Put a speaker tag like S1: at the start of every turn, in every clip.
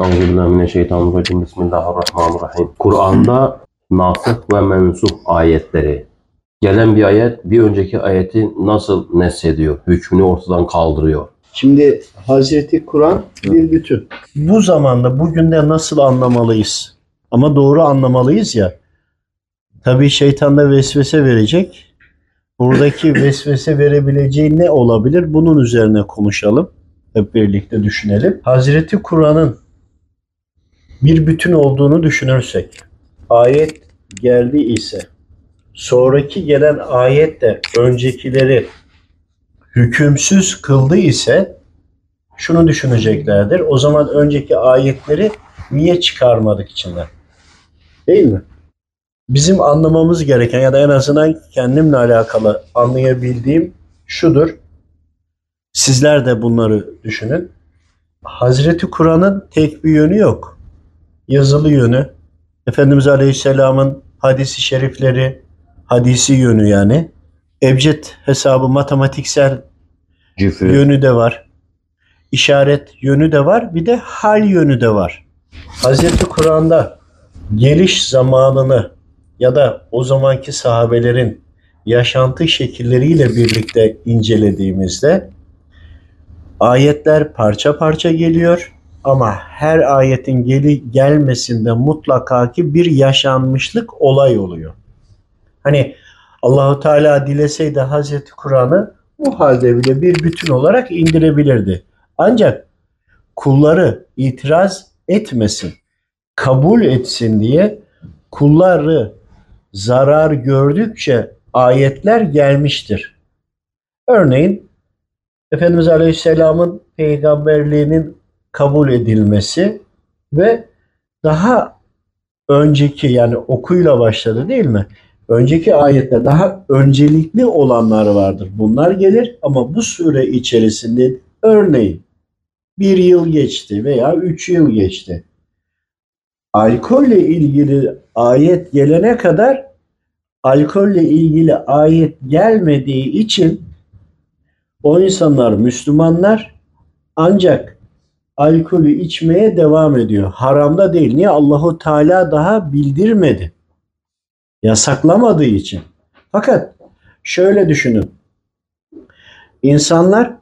S1: Euzubillahimineşşeytanirracim. Bismillahirrahmanirrahim. Kur'an'da nasih ve mensuh ayetleri. Gelen bir ayet bir önceki ayeti nasıl neshediyor? Hükmünü ortadan kaldırıyor.
S2: Şimdi Hazreti Kur'an bir bütün. Bu zamanda bugün de nasıl anlamalıyız? Ama doğru anlamalıyız ya. Tabii şeytan da vesvese verecek. Buradaki vesvese verebileceği ne olabilir? Bunun üzerine konuşalım. Hep birlikte düşünelim. Hazreti Kur'an'ın bir bütün olduğunu düşünürsek, ayet geldi ise, sonraki gelen ayet de öncekileri hükümsüz kıldı ise şunu düşüneceklerdir. O zaman önceki ayetleri niye çıkarmadık içinden? Değil mi? Bizim anlamamız gereken ya da en azından kendimle alakalı anlayabildiğim şudur. Sizler de bunları düşünün. Hazreti Kur'an'ın tek bir yönü yok. Yazılı yönü, Efendimiz Aleyhisselam'ın hadisi şerifleri, hadisi yönü yani. Ebced hesabı matematiksel
S1: Cüfü.
S2: yönü de var. İşaret yönü de var. Bir de hal yönü de var. Hazreti Kur'an'da geliş zamanını ya da o zamanki sahabelerin yaşantı şekilleriyle birlikte incelediğimizde ayetler parça parça geliyor ama her ayetin geli gelmesinde mutlaka ki bir yaşanmışlık olay oluyor. Hani Allahu Teala dileseydi Hazreti Kur'an'ı bu halde bile bir bütün olarak indirebilirdi. Ancak kulları itiraz etmesin, kabul etsin diye kulları zarar gördükçe ayetler gelmiştir. Örneğin Efendimiz Aleyhisselam'ın peygamberliğinin kabul edilmesi ve daha önceki yani okuyla başladı değil mi? Önceki ayette daha öncelikli olanlar vardır. Bunlar gelir ama bu süre içerisinde örneğin bir yıl geçti veya üç yıl geçti. Alkolle ilgili ayet gelene kadar alkolle ilgili ayet gelmediği için o insanlar Müslümanlar ancak alkolü içmeye devam ediyor. Haramda değil. Niye? Allahu Teala daha bildirmedi. Yasaklamadığı için. Fakat şöyle düşünün. İnsanlar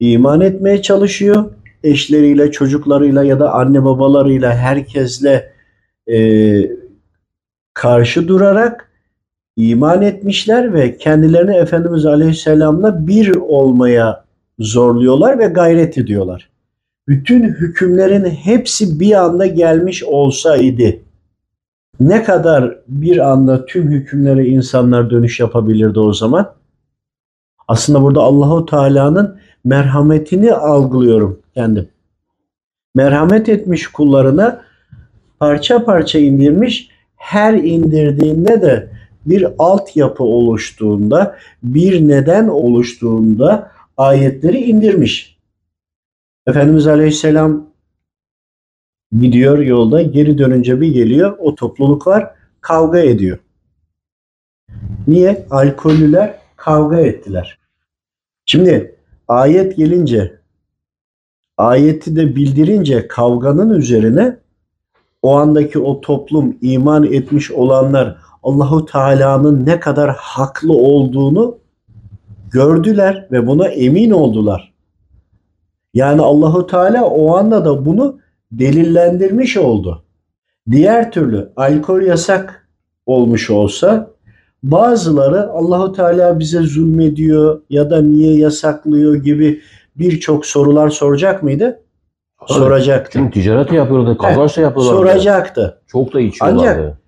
S2: iman etmeye çalışıyor. Eşleriyle, çocuklarıyla ya da anne babalarıyla herkesle e, karşı durarak iman etmişler ve kendilerini Efendimiz Aleyhisselam'la bir olmaya zorluyorlar ve gayret ediyorlar. Bütün hükümlerin hepsi bir anda gelmiş olsaydı ne kadar bir anda tüm hükümlere insanlar dönüş yapabilirdi o zaman? Aslında burada Allahu Teala'nın merhametini algılıyorum kendim. Merhamet etmiş kullarına parça parça indirmiş. Her indirdiğinde de bir altyapı oluştuğunda, bir neden oluştuğunda ayetleri indirmiş. Efendimiz Aleyhisselam gidiyor yolda, geri dönünce bir geliyor, o topluluk var, kavga ediyor. Niye? Alkollüler kavga ettiler. Şimdi ayet gelince, ayeti de bildirince kavganın üzerine o andaki o toplum iman etmiş olanlar Allahu Teala'nın ne kadar haklı olduğunu gördüler ve buna emin oldular. Yani Allahu Teala o anda da bunu delillendirmiş oldu. Diğer türlü alkol yasak olmuş olsa bazıları Allahu Teala bize zulmediyor ya da niye yasaklıyor gibi birçok sorular soracak mıydı?
S1: Tabii.
S2: Soracaktı.
S1: Çünkü ticaret yapıyorlardı, kazanç da yapıyorlardı.
S2: Soracaktı.
S1: Çok da içiyorlardı.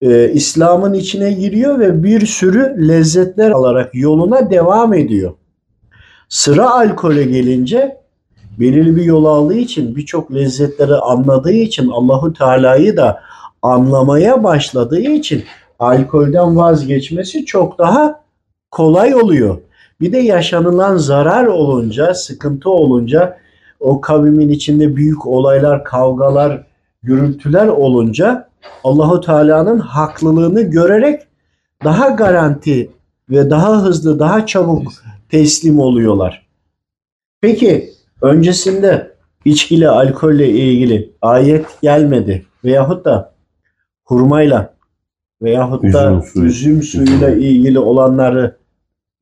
S2: e, İslam'ın içine giriyor ve bir sürü lezzetler alarak yoluna devam ediyor. Sıra alkole gelince belirli bir yol aldığı için birçok lezzetleri anladığı için Allahu Teala'yı da anlamaya başladığı için alkolden vazgeçmesi çok daha kolay oluyor. Bir de yaşanılan zarar olunca, sıkıntı olunca o kavimin içinde büyük olaylar, kavgalar, gürültüler olunca Allahu Teala'nın haklılığını görerek daha garanti ve daha hızlı, daha çabuk teslim oluyorlar. Peki öncesinde içkiyle, alkolle ilgili ayet gelmedi veyahut da hurmayla veyahut da
S1: Üzüm suyu.
S2: üzüm suyuyla ilgili olanları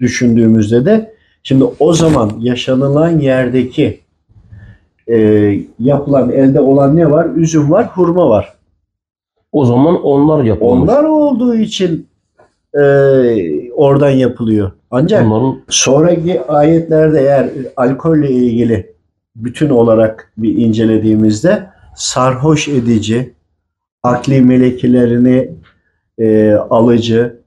S2: düşündüğümüzde de şimdi o zaman yaşanılan yerdeki e, yapılan elde olan ne var? Üzüm var, hurma var.
S1: O zaman onlar yapılmış.
S2: Onlar olduğu için e, oradan yapılıyor. Ancak
S1: Onların
S2: sonraki ayetlerde eğer alkolle ilgili bütün olarak bir incelediğimizde sarhoş edici, akli melekelerini e, alıcı,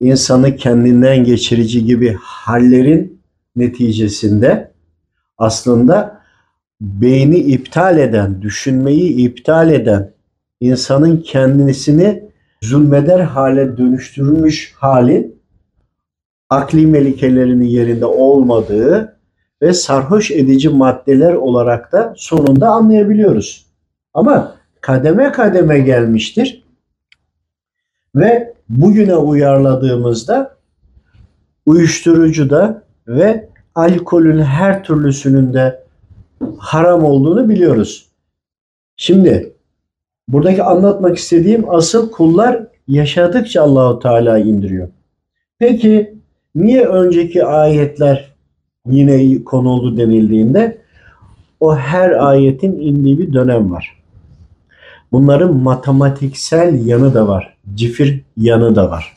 S2: insanı kendinden geçirici gibi hallerin neticesinde aslında beyni iptal eden, düşünmeyi iptal eden, insanın kendisini zulmeder hale dönüştürülmüş halin akli melikelerinin yerinde olmadığı ve sarhoş edici maddeler olarak da sonunda anlayabiliyoruz. Ama kademe kademe gelmiştir. Ve bugüne uyarladığımızda uyuşturucuda ve alkolün her türlüsünün de haram olduğunu biliyoruz. Şimdi buradaki anlatmak istediğim asıl kullar yaşadıkça Allahu Teala indiriyor. Peki niye önceki ayetler yine konuldu denildiğinde o her ayetin indiği bir dönem var. Bunların matematiksel yanı da var. Cifir yanı da var.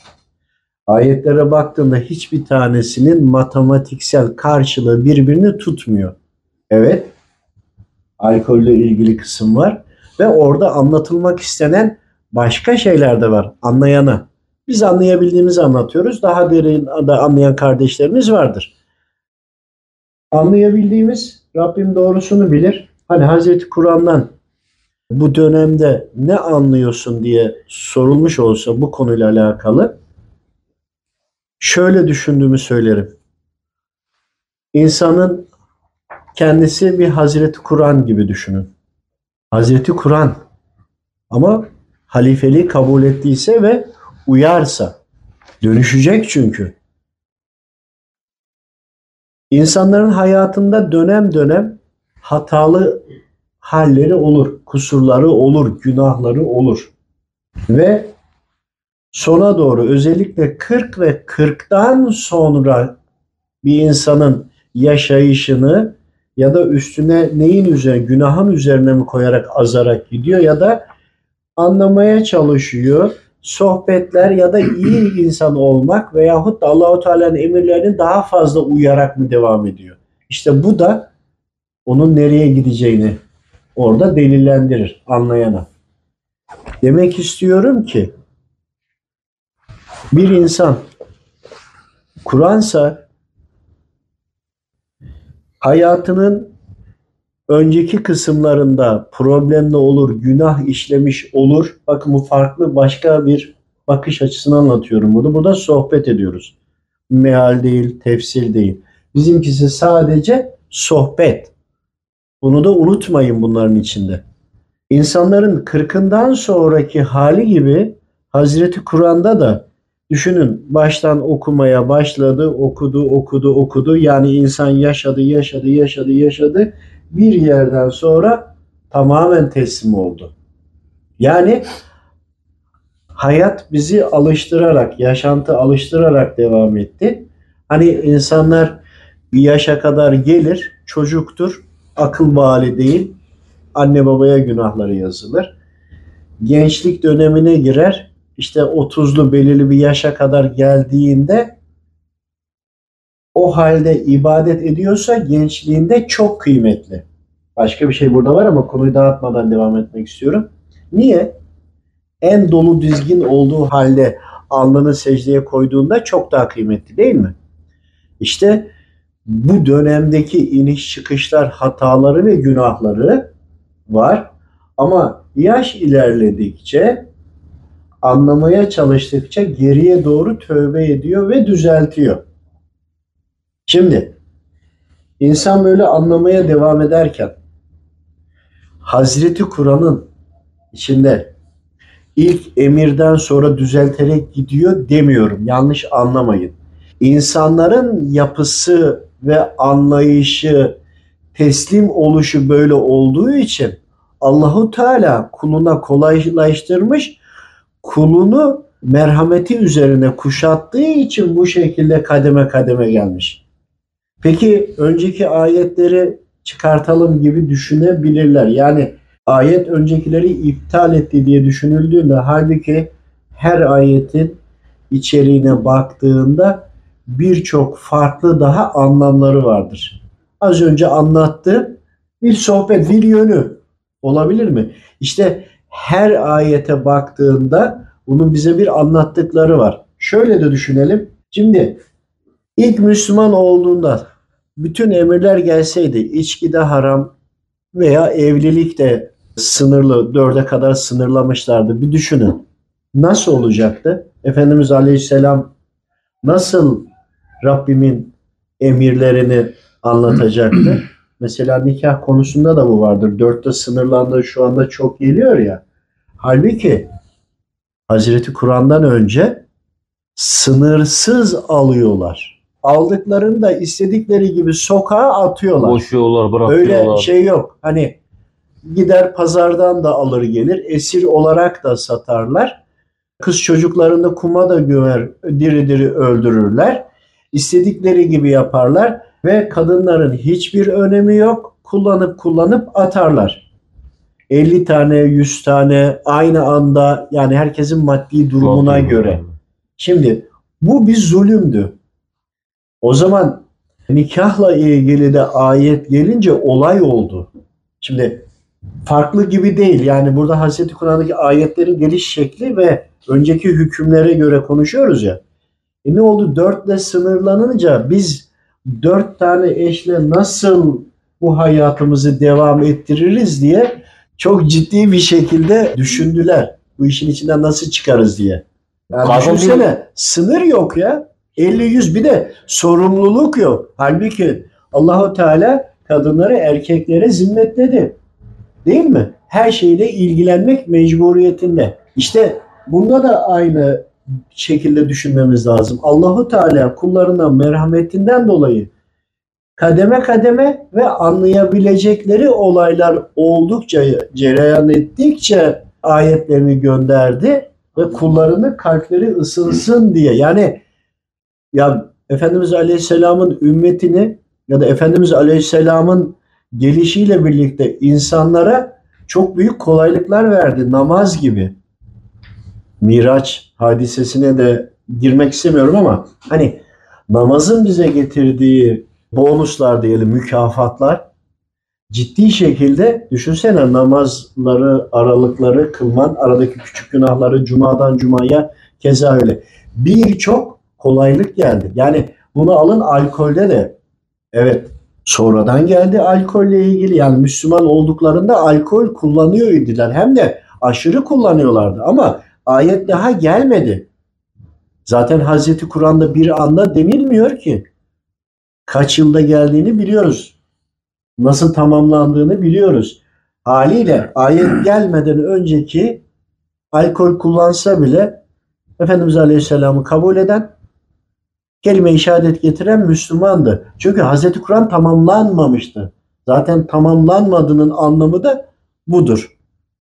S2: Ayetlere baktığında hiçbir tanesinin matematiksel karşılığı birbirini tutmuyor. Evet, alkolle ilgili kısım var ve orada anlatılmak istenen başka şeyler de var anlayana. Biz anlayabildiğimizi anlatıyoruz. Daha derin da anlayan kardeşlerimiz vardır. Anlayabildiğimiz Rabbim doğrusunu bilir. Hani Hazreti Kur'an'dan bu dönemde ne anlıyorsun diye sorulmuş olsa bu konuyla alakalı şöyle düşündüğümü söylerim. İnsanın kendisi bir Hazreti Kur'an gibi düşünün. Hazreti Kur'an ama halifeliği kabul ettiyse ve uyarsa dönüşecek çünkü. İnsanların hayatında dönem dönem hatalı halleri olur, kusurları olur, günahları olur. Ve sona doğru özellikle 40 ve 40'tan sonra bir insanın yaşayışını ya da üstüne neyin üzerine, günahın üzerine mi koyarak azarak gidiyor ya da anlamaya çalışıyor. Sohbetler ya da iyi insan olmak veyahut da Allahu Teala'nın emirlerini daha fazla uyarak mı devam ediyor? İşte bu da onun nereye gideceğini orada delillendirir anlayana. Demek istiyorum ki bir insan Kur'ansa hayatının önceki kısımlarında problemli olur, günah işlemiş olur. Bakın bu farklı başka bir bakış açısını anlatıyorum burada. Burada sohbet ediyoruz. Meal değil, tefsir değil. Bizimkisi sadece sohbet. Bunu da unutmayın bunların içinde. İnsanların kırkından sonraki hali gibi Hazreti Kur'an'da da düşünün baştan okumaya başladı, okudu, okudu, okudu. Yani insan yaşadı, yaşadı, yaşadı, yaşadı. Bir yerden sonra tamamen teslim oldu. Yani hayat bizi alıştırarak, yaşantı alıştırarak devam etti. Hani insanlar bir yaşa kadar gelir, çocuktur, akıl bali değil, anne babaya günahları yazılır. Gençlik dönemine girer, işte 30'lu belirli bir yaşa kadar geldiğinde o halde ibadet ediyorsa gençliğinde çok kıymetli. Başka bir şey burada var ama konuyu dağıtmadan devam etmek istiyorum. Niye? En dolu dizgin olduğu halde alnını secdeye koyduğunda çok daha kıymetli değil mi? İşte bu dönemdeki iniş çıkışlar, hataları ve günahları var. Ama yaş ilerledikçe, anlamaya çalıştıkça geriye doğru tövbe ediyor ve düzeltiyor. Şimdi insan böyle anlamaya devam ederken Hazreti Kur'an'ın içinde ilk emirden sonra düzelterek gidiyor demiyorum. Yanlış anlamayın. İnsanların yapısı ve anlayışı teslim oluşu böyle olduğu için Allahu Teala kuluna kolaylaştırmış. Kulunu merhameti üzerine kuşattığı için bu şekilde kademe kademe gelmiş. Peki önceki ayetleri çıkartalım gibi düşünebilirler. Yani ayet öncekileri iptal etti diye düşünüldüğünde halbuki her ayetin içeriğine baktığında birçok farklı daha anlamları vardır. Az önce anlattı bir sohbet, bir yönü olabilir mi? İşte her ayete baktığında bunun bize bir anlattıkları var. Şöyle de düşünelim. Şimdi ilk Müslüman olduğunda bütün emirler gelseydi içki de haram veya evlilik de sınırlı dörde kadar sınırlamışlardı. Bir düşünün. Nasıl olacaktı? Efendimiz Aleyhisselam nasıl Rabbimin emirlerini anlatacaktı? Mesela nikah konusunda da bu vardır. Dörtte sınırlandığı şu anda çok geliyor ya. Halbuki Hazreti Kur'an'dan önce sınırsız alıyorlar. Aldıklarını da istedikleri gibi sokağa atıyorlar.
S1: Boşuyorlar, bırakıyorlar.
S2: Öyle şey yok. Hani gider pazardan da alır gelir. Esir olarak da satarlar. Kız çocuklarını kuma da gömer, diri diri öldürürler. İstedikleri gibi yaparlar ve kadınların hiçbir önemi yok. Kullanıp kullanıp atarlar. 50 tane, 100 tane aynı anda yani herkesin maddi durumuna
S1: Çok
S2: göre. Şimdi bu bir zulümdü. O zaman nikahla ilgili de ayet gelince olay oldu. Şimdi farklı gibi değil. Yani burada Hazreti Kur'an'daki ayetlerin geliş şekli ve önceki hükümlere göre konuşuyoruz ya. E ne oldu? Dörtle sınırlanınca biz dört tane eşle nasıl bu hayatımızı devam ettiririz diye çok ciddi bir şekilde düşündüler. Bu işin içinden nasıl çıkarız diye. Yani
S1: Kadın
S2: düşünsene sınır yok ya. 50-100 bir de sorumluluk yok. Halbuki Allahu Teala kadınları erkeklere zimmetledi. Değil mi? Her şeyle ilgilenmek mecburiyetinde. İşte bunda da aynı şekilde düşünmemiz lazım. Allahu Teala kullarına merhametinden dolayı kademe kademe ve anlayabilecekleri olaylar oldukça cereyan ettikçe ayetlerini gönderdi ve kullarını kalpleri ısınsın diye. Yani ya Efendimiz Aleyhisselam'ın ümmetini ya da Efendimiz Aleyhisselam'ın gelişiyle birlikte insanlara çok büyük kolaylıklar verdi. Namaz gibi. Miraç hadisesine de girmek istemiyorum ama hani namazın bize getirdiği bonuslar diyelim, mükafatlar ciddi şekilde düşünsene namazları, aralıkları kılman, aradaki küçük günahları cumadan cumaya keza öyle. Birçok kolaylık geldi. Yani bunu alın alkolde de. Evet sonradan geldi alkolle ilgili. Yani Müslüman olduklarında alkol kullanıyor idiler. Hem de aşırı kullanıyorlardı. Ama ayet daha gelmedi. Zaten Hazreti Kur'an'da bir anda denilmiyor ki. Kaç yılda geldiğini biliyoruz. Nasıl tamamlandığını biliyoruz. Haliyle ayet gelmeden önceki alkol kullansa bile Efendimiz Aleyhisselam'ı kabul eden kelime-i şehadet getiren Müslümandı. Çünkü Hazreti Kur'an tamamlanmamıştı. Zaten tamamlanmadığının anlamı da budur.